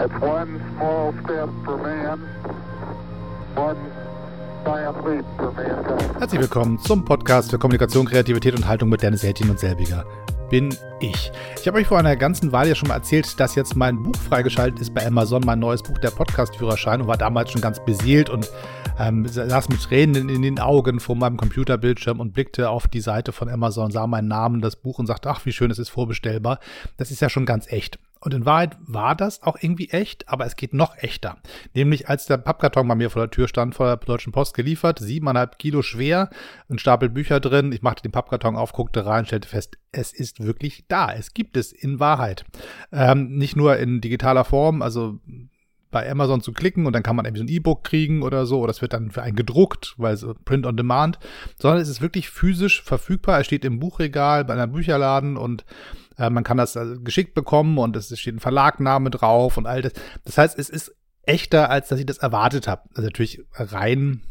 It's one small step for man, one giant leap for mankind. Herzlich willkommen zum Podcast für Kommunikation, Kreativität und Haltung mit Dennis Heltin und Selbiger. Bin ich. Ich habe euch vor einer ganzen Weile ja schon mal erzählt, dass jetzt mein Buch freigeschaltet ist bei Amazon, mein neues Buch, der Podcast-Führerschein, und war damals schon ganz beseelt und ähm, saß mit Tränen in den Augen vor meinem Computerbildschirm und blickte auf die Seite von Amazon, sah meinen Namen, das Buch und sagte, ach, wie schön, es ist vorbestellbar. Das ist ja schon ganz echt. Und in Wahrheit war das auch irgendwie echt, aber es geht noch echter. Nämlich als der Pappkarton bei mir vor der Tür stand, vor der Deutschen Post geliefert, siebeneinhalb Kilo schwer, ein Stapel Bücher drin. Ich machte den Pappkarton auf, guckte rein, stellte fest, es ist wirklich da. Es gibt es in Wahrheit. Ähm, nicht nur in digitaler Form, also bei Amazon zu klicken und dann kann man irgendwie so ein E-Book kriegen oder so, oder es wird dann für einen gedruckt, weil so Print on Demand, sondern es ist wirklich physisch verfügbar. Es steht im Buchregal bei einem Bücherladen und äh, man kann das also geschickt bekommen und es steht ein Verlagname drauf und all das. Das heißt, es ist echter, als dass ich das erwartet habe. Also natürlich rein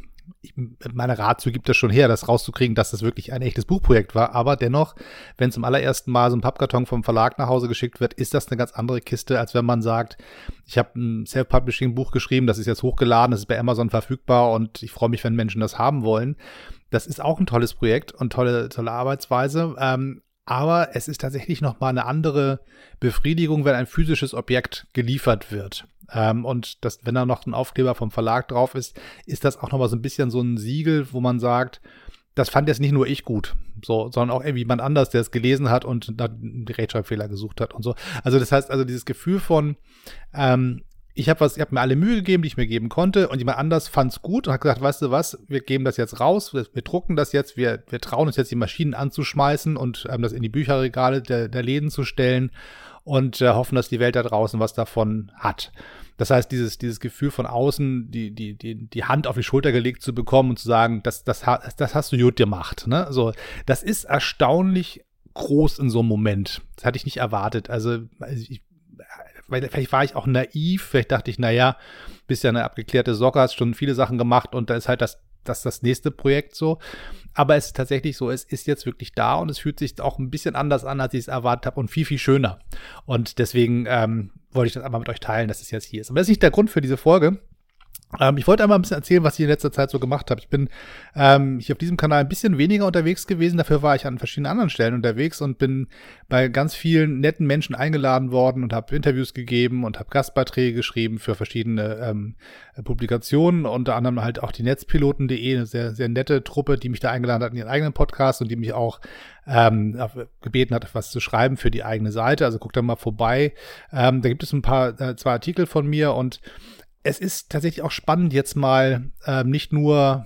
ich, meine Ratio gibt das schon her, das rauszukriegen, dass das wirklich ein echtes Buchprojekt war. Aber dennoch, wenn zum allerersten Mal so ein Pappkarton vom Verlag nach Hause geschickt wird, ist das eine ganz andere Kiste, als wenn man sagt, ich habe ein Self-Publishing-Buch geschrieben, das ist jetzt hochgeladen, das ist bei Amazon verfügbar und ich freue mich, wenn Menschen das haben wollen. Das ist auch ein tolles Projekt und tolle, tolle Arbeitsweise. Ähm, aber es ist tatsächlich nochmal eine andere Befriedigung, wenn ein physisches Objekt geliefert wird. Ähm, und das, wenn da noch ein Aufkleber vom Verlag drauf ist, ist das auch nochmal so ein bisschen so ein Siegel, wo man sagt, das fand jetzt nicht nur ich gut, so, sondern auch irgendwie jemand anders, der es gelesen hat und die Rechtschreibfehler gesucht hat und so. Also das heißt, also dieses Gefühl von, ähm, ich habe was, ich habe mir alle Mühe gegeben, die ich mir geben konnte, und jemand anders fand's gut und hat gesagt, weißt du was, wir geben das jetzt raus, wir, wir drucken das jetzt, wir, wir trauen uns jetzt die Maschinen anzuschmeißen und ähm, das in die Bücherregale der, der Läden zu stellen und äh, hoffen, dass die Welt da draußen was davon hat. Das heißt, dieses, dieses Gefühl von außen, die, die, die, die Hand auf die Schulter gelegt zu bekommen und zu sagen, das, das, das hast du gut gemacht. Ne? So, das ist erstaunlich groß in so einem Moment. Das hatte ich nicht erwartet. Also, ich, vielleicht war ich auch naiv, vielleicht dachte ich, naja, bist ja eine abgeklärte Socke, hast schon viele Sachen gemacht und da ist halt das, das, das nächste Projekt so. Aber es ist tatsächlich so, es ist jetzt wirklich da und es fühlt sich auch ein bisschen anders an, als ich es erwartet habe und viel, viel schöner. Und deswegen ähm, wollte ich das einmal mit euch teilen, dass es jetzt hier ist. Aber das ist nicht der Grund für diese Folge. Ähm, ich wollte einmal ein bisschen erzählen, was ich in letzter Zeit so gemacht habe. Ich bin ähm, hier auf diesem Kanal ein bisschen weniger unterwegs gewesen. Dafür war ich an verschiedenen anderen Stellen unterwegs und bin bei ganz vielen netten Menschen eingeladen worden und habe Interviews gegeben und habe Gastbeiträge geschrieben für verschiedene ähm, Publikationen. Unter anderem halt auch die Netzpiloten.de, eine sehr, sehr nette Truppe, die mich da eingeladen hat in ihren eigenen Podcast und die mich auch ähm, gebeten hat, was zu schreiben für die eigene Seite. Also guckt da mal vorbei. Ähm, da gibt es ein paar, äh, zwei Artikel von mir und es ist tatsächlich auch spannend, jetzt mal ähm, nicht nur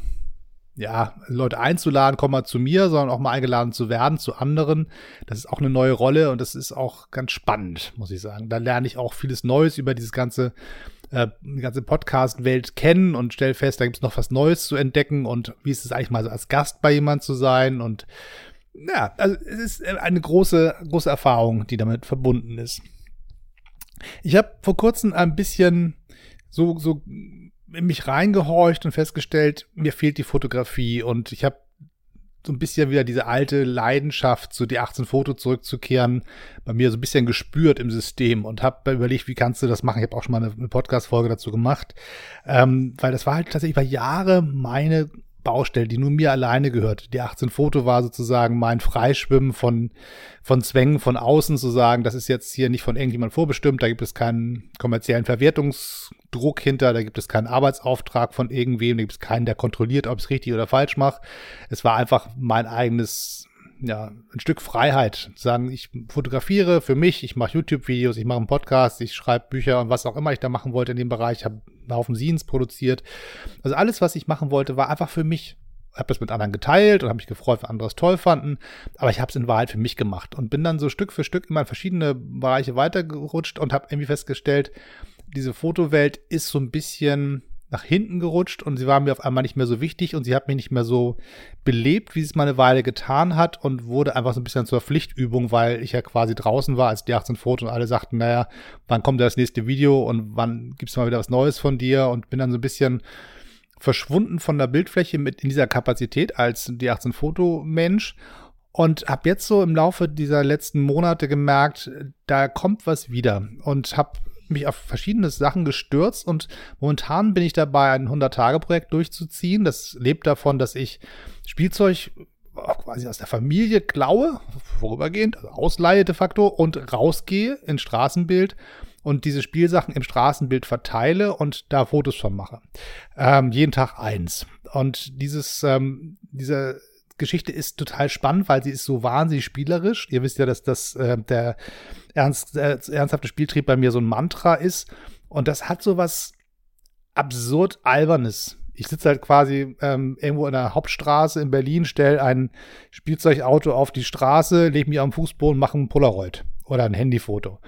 ja, Leute einzuladen, komm mal zu mir, sondern auch mal eingeladen zu werden zu anderen. Das ist auch eine neue Rolle und das ist auch ganz spannend, muss ich sagen. Da lerne ich auch vieles Neues über dieses ganze, äh, die ganze Podcast-Welt kennen und stelle fest, da gibt es noch was Neues zu entdecken und wie ist es eigentlich mal so als Gast bei jemand zu sein und ja, also es ist eine große, große Erfahrung, die damit verbunden ist. Ich habe vor kurzem ein bisschen so, so in mich reingehorcht und festgestellt, mir fehlt die Fotografie und ich habe so ein bisschen wieder diese alte Leidenschaft, so die 18 Foto zurückzukehren, bei mir so ein bisschen gespürt im System und habe überlegt, wie kannst du das machen? Ich habe auch schon mal eine, eine Podcast-Folge dazu gemacht, ähm, weil das war halt tatsächlich über Jahre meine Baustelle, die nur mir alleine gehört. Die 18 Foto war sozusagen mein Freischwimmen von, von Zwängen von außen zu sagen, das ist jetzt hier nicht von irgendjemand vorbestimmt, da gibt es keinen kommerziellen Verwertungsdruck hinter, da gibt es keinen Arbeitsauftrag von irgendwem, da gibt es keinen, der kontrolliert, ob es richtig oder falsch mache. Es war einfach mein eigenes ja, ein Stück Freiheit. Sagen, ich fotografiere für mich, ich mache YouTube-Videos, ich mache einen Podcast, ich schreibe Bücher und was auch immer ich da machen wollte in dem Bereich. Ich habe einen Haufen Scenes produziert. Also alles, was ich machen wollte, war einfach für mich. Ich habe das mit anderen geteilt und habe mich gefreut, wenn andere es toll fanden. Aber ich habe es in Wahrheit für mich gemacht und bin dann so Stück für Stück immer in verschiedene Bereiche weitergerutscht und habe irgendwie festgestellt, diese Fotowelt ist so ein bisschen nach hinten gerutscht und sie war mir auf einmal nicht mehr so wichtig und sie hat mich nicht mehr so belebt, wie sie es mal eine Weile getan hat und wurde einfach so ein bisschen zur Pflichtübung, weil ich ja quasi draußen war als die 18 Foto und alle sagten, naja, wann kommt das nächste Video und wann gibt's mal wieder was Neues von dir? Und bin dann so ein bisschen verschwunden von der Bildfläche mit in dieser Kapazität als die 18 Foto Mensch und habe jetzt so im Laufe dieser letzten Monate gemerkt, da kommt was wieder und habe mich auf verschiedene Sachen gestürzt und momentan bin ich dabei, ein 100-Tage-Projekt durchzuziehen. Das lebt davon, dass ich Spielzeug quasi aus der Familie klaue, vorübergehend, also ausleihe de facto und rausgehe ins Straßenbild und diese Spielsachen im Straßenbild verteile und da Fotos von mache. Ähm, jeden Tag eins. Und dieses, ähm, diese Geschichte ist total spannend, weil sie ist so wahnsinnig spielerisch. Ihr wisst ja, dass das äh, der ernst, äh, ernsthafte Spieltrieb bei mir so ein Mantra ist. Und das hat so was absurd Albernes. Ich sitze halt quasi ähm, irgendwo in der Hauptstraße in Berlin, stelle ein Spielzeugauto auf die Straße, lege mich am Fußboden, mache ein Polaroid oder ein Handyfoto.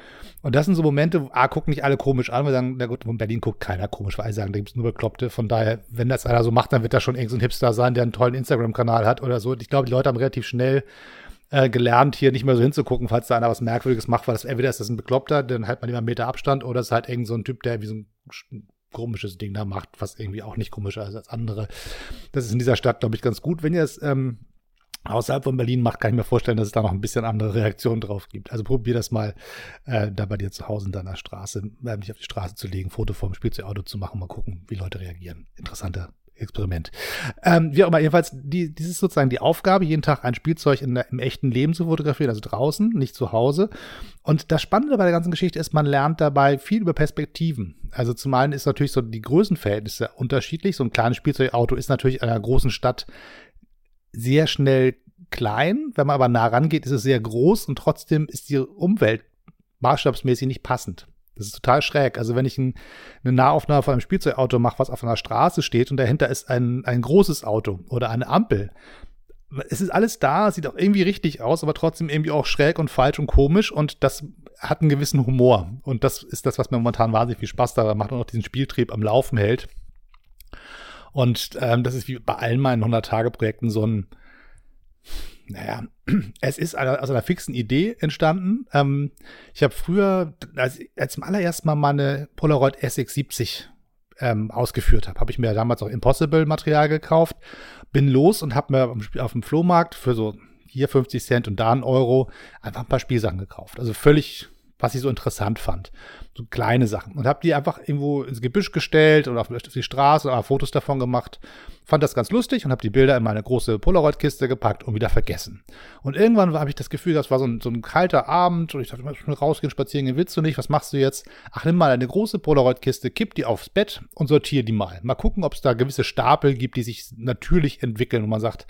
Und das sind so Momente, wo, A, gucken nicht alle komisch an, wir sagen, na gut, in Berlin guckt keiner komisch, weil alle sagen, da gibt es nur Bekloppte. Von daher, wenn das einer so macht, dann wird da schon irgendein so Hipster sein, der einen tollen Instagram-Kanal hat oder so. Ich glaube, die Leute haben relativ schnell äh, gelernt, hier nicht mehr so hinzugucken, falls da einer was Merkwürdiges macht, weil das entweder ist das ein Bekloppter, dann halt man immer einen Meter Abstand, oder es ist halt irgend so ein Typ, der wie so ein komisches Ding da macht, was irgendwie auch nicht komischer ist als andere. Das ist in dieser Stadt, glaube ich, ganz gut. Wenn ihr es ähm, außerhalb von Berlin macht, kann ich mir vorstellen, dass es da noch ein bisschen andere Reaktionen drauf gibt. Also probier das mal äh, da bei dir zu Hause in deiner Straße, äh, mich auf die Straße zu legen, Foto vom Spielzeugauto zu machen, mal gucken, wie Leute reagieren. Interessanter Experiment. Ähm, wie auch immer, jedenfalls, die, dies ist sozusagen die Aufgabe, jeden Tag ein Spielzeug in, im echten Leben zu fotografieren, also draußen, nicht zu Hause. Und das Spannende bei der ganzen Geschichte ist, man lernt dabei viel über Perspektiven. Also zum einen ist natürlich so die Größenverhältnisse unterschiedlich. So ein kleines Spielzeugauto ist natürlich in einer großen Stadt sehr schnell klein. Wenn man aber nah rangeht, ist es sehr groß und trotzdem ist die Umwelt maßstabsmäßig nicht passend. Das ist total schräg. Also wenn ich ein, eine Nahaufnahme von einem Spielzeugauto mache, was auf einer Straße steht und dahinter ist ein, ein großes Auto oder eine Ampel. Es ist alles da, sieht auch irgendwie richtig aus, aber trotzdem irgendwie auch schräg und falsch und komisch und das hat einen gewissen Humor. Und das ist das, was mir momentan wahnsinnig viel Spaß da macht und auch diesen Spieltrieb am Laufen hält. Und ähm, das ist wie bei allen meinen 100-Tage-Projekten so ein, naja, es ist aus einer fixen Idee entstanden. Ähm, ich habe früher, als, als zum allerersten Mal meine Polaroid SX70 ähm, ausgeführt habe, habe ich mir damals auch Impossible-Material gekauft, bin los und habe mir auf dem Flohmarkt für so hier 50 Cent und da einen Euro einfach ein paar Spielsachen gekauft. Also völlig was ich so interessant fand. So kleine Sachen. Und habe die einfach irgendwo ins Gebüsch gestellt oder auf, die Straße oder Fotos davon gemacht. Fand das ganz lustig und habe die Bilder in meine große Polaroid-Kiste gepackt und wieder vergessen. Und irgendwann habe ich das Gefühl, das war so ein, so ein kalter Abend und ich dachte, ich will rausgehen, spazieren gehen willst du nicht. Was machst du jetzt? Ach, nimm mal eine große Polaroid-Kiste, kipp die aufs Bett und sortiere die mal. Mal gucken, ob es da gewisse Stapel gibt, die sich natürlich entwickeln. Und man sagt,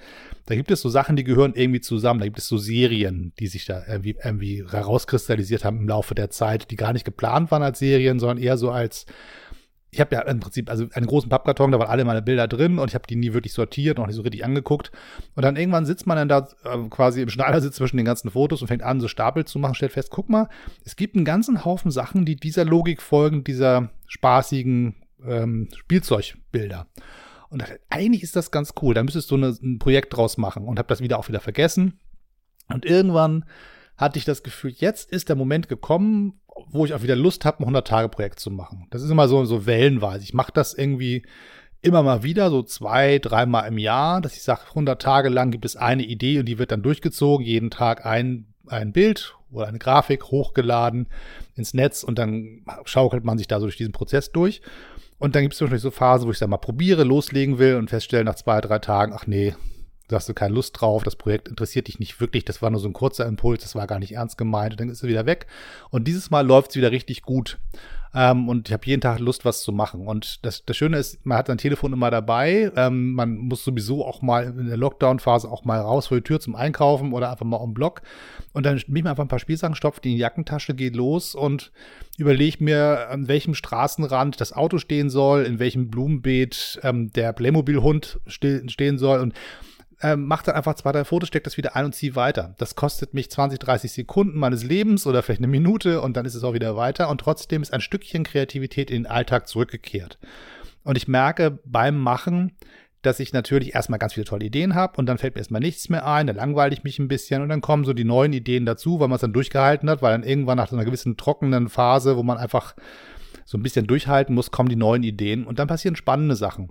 da gibt es so Sachen, die gehören irgendwie zusammen. Da gibt es so Serien, die sich da irgendwie, irgendwie herauskristallisiert haben im Laufe der Zeit, die gar nicht geplant waren als Serien, sondern eher so als ich habe ja im Prinzip also einen großen Pappkarton, da waren alle meine Bilder drin und ich habe die nie wirklich sortiert, noch nicht so richtig angeguckt. Und dann irgendwann sitzt man dann da äh, quasi im Schneidersitz zwischen den ganzen Fotos und fängt an, so Stapel zu machen, stellt fest, guck mal, es gibt einen ganzen Haufen Sachen, die dieser Logik folgen, dieser spaßigen ähm, Spielzeugbilder. Und dachte, eigentlich ist das ganz cool. Da müsstest du eine, ein Projekt draus machen und habe das wieder auch wieder vergessen. Und irgendwann hatte ich das Gefühl, jetzt ist der Moment gekommen, wo ich auch wieder Lust habe, ein 100-Tage-Projekt zu machen. Das ist immer so, so wellenweise. Ich mache das irgendwie immer mal wieder, so zwei, dreimal im Jahr, dass ich sage, 100 Tage lang gibt es eine Idee und die wird dann durchgezogen, jeden Tag ein, ein Bild oder eine Grafik hochgeladen ins Netz und dann schaukelt man sich da so durch diesen Prozess durch. Und dann gibt es Beispiel so Phasen, wo ich dann mal probiere, loslegen will und feststelle nach zwei, drei Tagen, ach nee, da hast du keine Lust drauf, das Projekt interessiert dich nicht wirklich, das war nur so ein kurzer Impuls, das war gar nicht ernst gemeint, und dann ist es wieder weg. Und dieses Mal läuft es wieder richtig gut. Ähm, und ich habe jeden Tag Lust, was zu machen. Und das, das Schöne ist, man hat sein Telefon immer dabei. Ähm, man muss sowieso auch mal in der Lockdown-Phase auch mal raus vor die Tür zum Einkaufen oder einfach mal um Block. Und dann nehme ich mir einfach ein paar Spielsachen, stopfe die in die Jackentasche, geht los und überlege mir, an welchem Straßenrand das Auto stehen soll, in welchem Blumenbeet ähm, der Playmobil-Hund ste stehen soll. Und ähm, mach dann einfach zwei, drei Fotos, steck das wieder ein und zieh weiter. Das kostet mich 20, 30 Sekunden meines Lebens oder vielleicht eine Minute und dann ist es auch wieder weiter und trotzdem ist ein Stückchen Kreativität in den Alltag zurückgekehrt. Und ich merke beim Machen, dass ich natürlich erstmal ganz viele tolle Ideen habe und dann fällt mir erstmal nichts mehr ein, dann langweile ich mich ein bisschen und dann kommen so die neuen Ideen dazu, weil man es dann durchgehalten hat, weil dann irgendwann nach so einer gewissen trockenen Phase, wo man einfach so ein bisschen durchhalten muss, kommen die neuen Ideen und dann passieren spannende Sachen.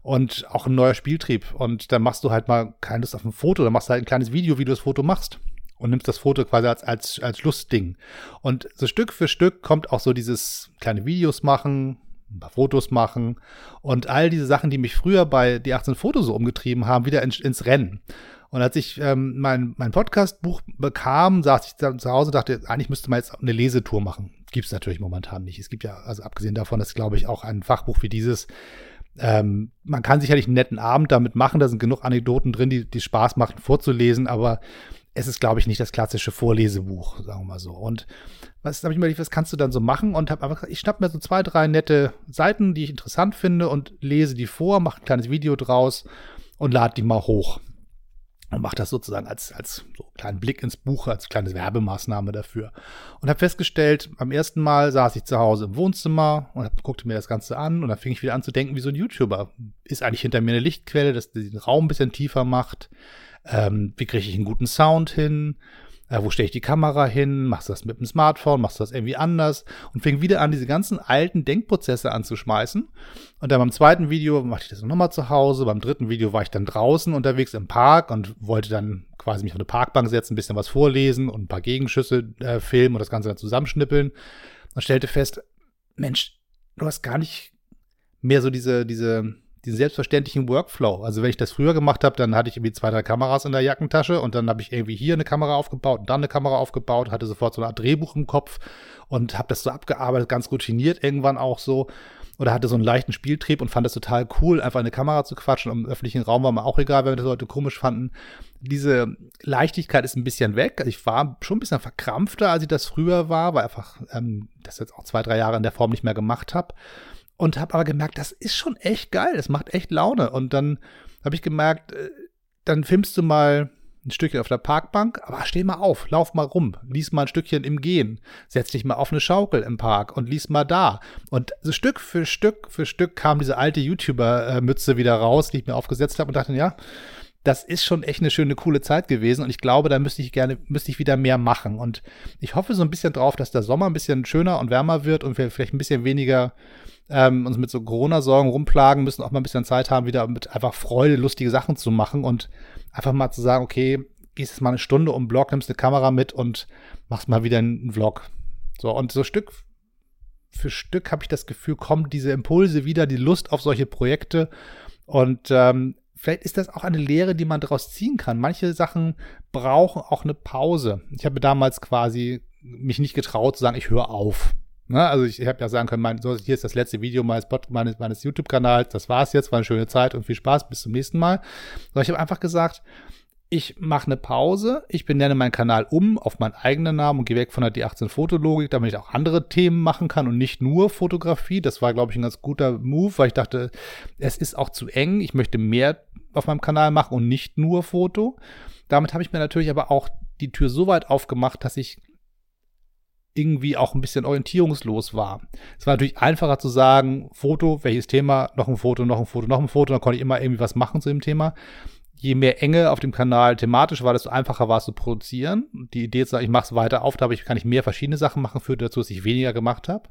Und auch ein neuer Spieltrieb. Und dann machst du halt mal keine Lust auf ein Foto, dann machst du halt ein kleines Video, wie du das Foto machst. und nimmst das Foto quasi als, als, als Schlussding. Und so Stück für Stück kommt auch so dieses kleine Videos machen, ein paar Fotos machen und all diese Sachen, die mich früher bei die 18 Fotos so umgetrieben haben, wieder ins, ins Rennen. Und als ich ähm, mein, mein Podcast-Buch bekam, saß ich dann zu Hause und dachte, eigentlich müsste man jetzt eine Lesetour machen. Gibt es natürlich momentan nicht. Es gibt ja, also abgesehen davon, dass, glaube ich, auch ein Fachbuch wie dieses ähm, man kann sicherlich einen netten Abend damit machen, da sind genug Anekdoten drin, die, die Spaß machen vorzulesen, aber es ist, glaube ich, nicht das klassische Vorlesebuch, sagen wir mal so. Und was habe ich mir was kannst du dann so machen? Und habe einfach gesagt, ich schnapp mir so zwei, drei nette Seiten, die ich interessant finde und lese die vor, mache ein kleines Video draus und lade die mal hoch und mache das sozusagen als, als so kleinen Blick ins Buch, als kleine Werbemaßnahme dafür. Und habe festgestellt, beim ersten Mal saß ich zu Hause im Wohnzimmer und hab, guckte mir das Ganze an und dann fing ich wieder an zu denken, wie so ein YouTuber. Ist eigentlich hinter mir eine Lichtquelle, dass den Raum ein bisschen tiefer macht? Ähm, wie kriege ich einen guten Sound hin? äh, wo stelle ich die Kamera hin, machst du das mit dem Smartphone, machst du das irgendwie anders? Und fing wieder an, diese ganzen alten Denkprozesse anzuschmeißen. Und dann beim zweiten Video machte ich das nochmal zu Hause, beim dritten Video war ich dann draußen unterwegs im Park und wollte dann quasi mich auf eine Parkbank setzen, ein bisschen was vorlesen und ein paar Gegenschüsse äh, filmen und das Ganze dann zusammenschnippeln. Und stellte fest, Mensch, du hast gar nicht mehr so diese, diese diesen selbstverständlichen Workflow. Also wenn ich das früher gemacht habe, dann hatte ich irgendwie zwei, drei Kameras in der Jackentasche und dann habe ich irgendwie hier eine Kamera aufgebaut und dann eine Kamera aufgebaut, hatte sofort so eine Art Drehbuch im Kopf und habe das so abgearbeitet, ganz routiniert irgendwann auch so. Oder hatte so einen leichten Spieltrieb und fand es total cool, einfach eine Kamera zu quatschen. Im öffentlichen Raum war mir auch egal, wenn wir das Leute komisch fanden. Diese Leichtigkeit ist ein bisschen weg. Also ich war schon ein bisschen verkrampfter, als ich das früher war, weil einfach ähm, das jetzt auch zwei, drei Jahre in der Form nicht mehr gemacht habe und habe aber gemerkt, das ist schon echt geil, das macht echt Laune. Und dann habe ich gemerkt, äh, dann filmst du mal ein Stückchen auf der Parkbank, aber steh mal auf, lauf mal rum, lies mal ein Stückchen im Gehen, setz dich mal auf eine Schaukel im Park und lies mal da. Und so Stück für Stück für Stück kam diese alte YouTuber-Mütze wieder raus, die ich mir aufgesetzt habe und dachte, ja, das ist schon echt eine schöne, coole Zeit gewesen und ich glaube, da müsste ich gerne, müsste ich wieder mehr machen. Und ich hoffe so ein bisschen drauf, dass der Sommer ein bisschen schöner und wärmer wird und wir vielleicht ein bisschen weniger ähm, uns mit so Corona-Sorgen rumplagen, müssen auch mal ein bisschen Zeit haben, wieder mit einfach Freude, lustige Sachen zu machen und einfach mal zu sagen, okay, gehst jetzt mal eine Stunde um den Blog, nimmst eine Kamera mit und machst mal wieder einen Vlog. So, und so Stück für Stück habe ich das Gefühl, kommen diese Impulse wieder, die Lust auf solche Projekte. Und ähm, vielleicht ist das auch eine Lehre, die man daraus ziehen kann. Manche Sachen brauchen auch eine Pause. Ich habe damals quasi mich nicht getraut zu sagen, ich höre auf. Ne? Also ich, ich habe ja sagen können, mein, so, hier ist das letzte Video meines, meines, meines YouTube-Kanals, das war's jetzt, war eine schöne Zeit und viel Spaß, bis zum nächsten Mal. Sondern ich habe einfach gesagt, ich mache eine Pause, ich benenne meinen Kanal um auf meinen eigenen Namen und gehe weg von der D18 Fotologik, damit ich auch andere Themen machen kann und nicht nur Fotografie. Das war, glaube ich, ein ganz guter Move, weil ich dachte, es ist auch zu eng. Ich möchte mehr auf meinem Kanal machen und nicht nur Foto. Damit habe ich mir natürlich aber auch die Tür so weit aufgemacht, dass ich irgendwie auch ein bisschen orientierungslos war. Es war natürlich einfacher zu sagen, Foto, welches Thema, noch ein Foto, noch ein Foto, noch ein Foto, dann konnte ich immer irgendwie was machen zu dem Thema. Je mehr Enge auf dem Kanal thematisch war, desto einfacher war es zu produzieren. Die Idee zu sagen, ich mache es weiter auf, da kann ich mehr verschiedene Sachen machen, führte dazu, dass ich weniger gemacht habe.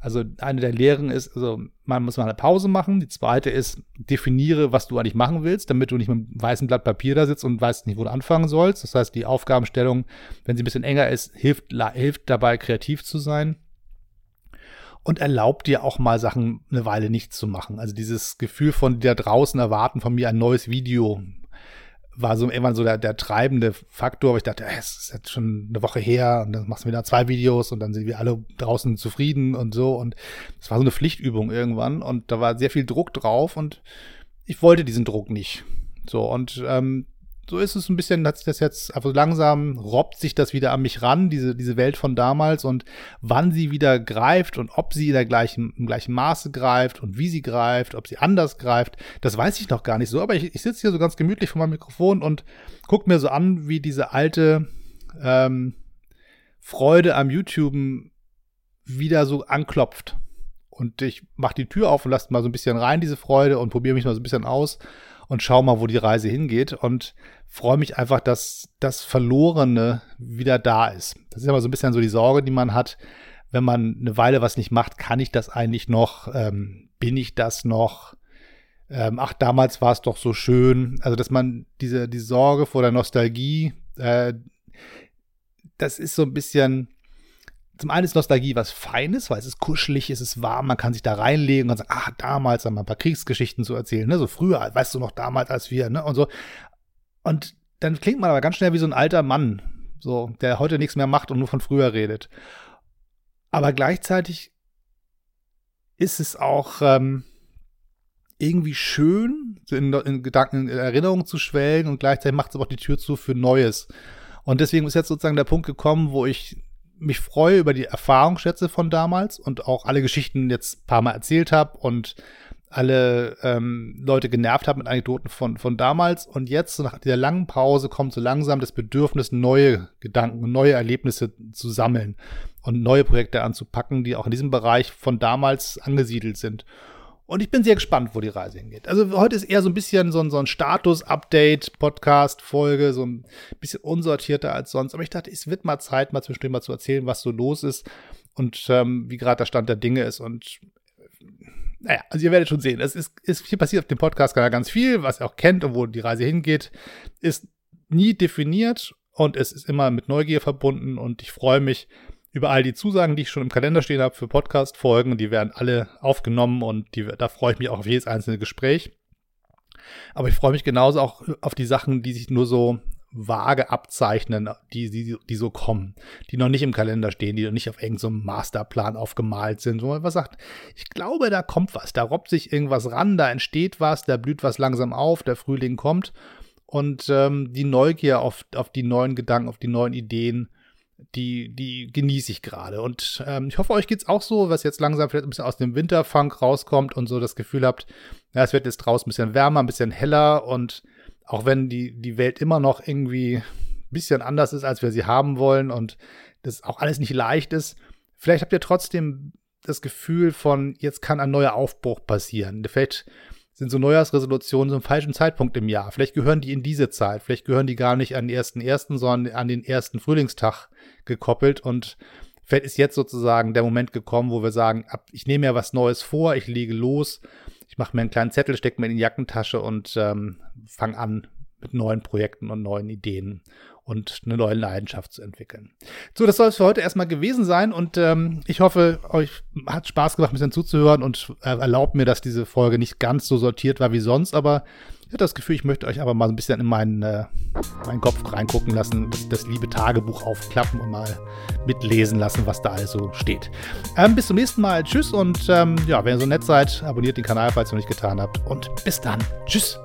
Also eine der Lehren ist, also man muss mal eine Pause machen. Die zweite ist, definiere, was du eigentlich machen willst, damit du nicht mit einem weißen Blatt Papier da sitzt und weißt nicht, wo du anfangen sollst. Das heißt, die Aufgabenstellung, wenn sie ein bisschen enger ist, hilft, hilft dabei, kreativ zu sein. Und erlaubt dir auch mal Sachen eine Weile nicht zu machen. Also dieses Gefühl von dir draußen erwarten von mir ein neues Video war so irgendwann so der, der treibende Faktor, aber ich dachte, es ist jetzt schon eine Woche her und dann machst du wieder zwei Videos und dann sind wir alle draußen zufrieden und so und es war so eine Pflichtübung irgendwann und da war sehr viel Druck drauf und ich wollte diesen Druck nicht. So und ähm, so ist es ein bisschen, hat sich das jetzt, also langsam robbt sich das wieder an mich ran, diese, diese Welt von damals und wann sie wieder greift und ob sie in der gleichen, im gleichen Maße greift und wie sie greift, ob sie anders greift, das weiß ich noch gar nicht so, aber ich, ich sitze hier so ganz gemütlich vor meinem Mikrofon und gucke mir so an, wie diese alte ähm, Freude am YouTube wieder so anklopft. Und ich mache die Tür auf und lasse mal so ein bisschen rein, diese Freude, und probiere mich mal so ein bisschen aus und schau mal, wo die Reise hingeht und freue mich einfach, dass das Verlorene wieder da ist. Das ist aber so ein bisschen so die Sorge, die man hat, wenn man eine Weile was nicht macht, kann ich das eigentlich noch? Ähm, bin ich das noch? Ähm, ach, damals war es doch so schön. Also, dass man diese die Sorge vor der Nostalgie, äh, das ist so ein bisschen, zum einen ist Nostalgie was Feines, weil es ist kuschelig, es ist warm, man kann sich da reinlegen und sagen, ah, damals haben wir ein paar Kriegsgeschichten zu erzählen, ne, so früher, weißt du noch, damals als wir, ne, und so. Und dann klingt man aber ganz schnell wie so ein alter Mann, so, der heute nichts mehr macht und nur von früher redet. Aber gleichzeitig ist es auch ähm, irgendwie schön, in, in Gedanken, in Erinnerung zu schwelgen und gleichzeitig macht es aber auch die Tür zu für Neues. Und deswegen ist jetzt sozusagen der Punkt gekommen, wo ich mich freue über die Erfahrungsschätze von damals und auch alle Geschichten jetzt ein paar Mal erzählt habe und alle ähm, Leute genervt habe mit Anekdoten von, von damals. Und jetzt, nach dieser langen Pause, kommt so langsam das Bedürfnis, neue Gedanken, neue Erlebnisse zu sammeln und neue Projekte anzupacken, die auch in diesem Bereich von damals angesiedelt sind. Und ich bin sehr gespannt, wo die Reise hingeht. Also heute ist eher so ein bisschen so ein, so ein Status-Update, Podcast-Folge, so ein bisschen unsortierter als sonst. Aber ich dachte, es wird mal Zeit, mal zwischendurch mal zu erzählen, was so los ist und ähm, wie gerade der Stand der Dinge ist. Und naja, also ihr werdet schon sehen. Es ist, ist hier passiert auf dem Podcast ganz viel, was ihr auch kennt und wo die Reise hingeht, ist nie definiert und es ist immer mit Neugier verbunden und ich freue mich, über all die Zusagen, die ich schon im Kalender stehen habe für Podcast-Folgen. Die werden alle aufgenommen und die, da freue ich mich auch auf jedes einzelne Gespräch. Aber ich freue mich genauso auch auf die Sachen, die sich nur so vage abzeichnen, die, die, die so kommen, die noch nicht im Kalender stehen, die noch nicht auf irgendeinem so Masterplan aufgemalt sind, wo man was sagt, ich glaube, da kommt was, da robbt sich irgendwas ran, da entsteht was, da blüht was langsam auf, der Frühling kommt und ähm, die Neugier auf, auf die neuen Gedanken, auf die neuen Ideen, die, die genieße ich gerade. Und ähm, ich hoffe, euch geht's auch so, was jetzt langsam vielleicht ein bisschen aus dem Winterfunk rauskommt und so das Gefühl habt, ja, es wird jetzt draußen ein bisschen wärmer, ein bisschen heller und auch wenn die, die Welt immer noch irgendwie ein bisschen anders ist, als wir sie haben wollen und das auch alles nicht leicht ist, vielleicht habt ihr trotzdem das Gefühl von, jetzt kann ein neuer Aufbruch passieren. Vielleicht sind so Neujahrsresolutionen zum falschen Zeitpunkt im Jahr. Vielleicht gehören die in diese Zeit. Vielleicht gehören die gar nicht an den ersten ersten, sondern an den ersten Frühlingstag gekoppelt und vielleicht ist jetzt sozusagen der Moment gekommen, wo wir sagen, ich nehme mir was Neues vor, ich lege los, ich mache mir einen kleinen Zettel, stecke mir in die Jackentasche und ähm, fange an mit neuen Projekten und neuen Ideen und eine neue Leidenschaft zu entwickeln. So, das soll es für heute erstmal gewesen sein und ähm, ich hoffe, euch hat Spaß gemacht, ein bisschen zuzuhören und äh, erlaubt mir, dass diese Folge nicht ganz so sortiert war wie sonst, aber ich hatte das Gefühl, ich möchte euch aber mal ein bisschen in meinen, äh, meinen Kopf reingucken lassen, das, liebe Tagebuch aufklappen und mal mitlesen lassen, was da also steht. Ähm, bis zum nächsten Mal. Tschüss und ähm, ja, wenn ihr so nett seid, abonniert den Kanal, falls ihr noch nicht getan habt. Und bis dann. Tschüss.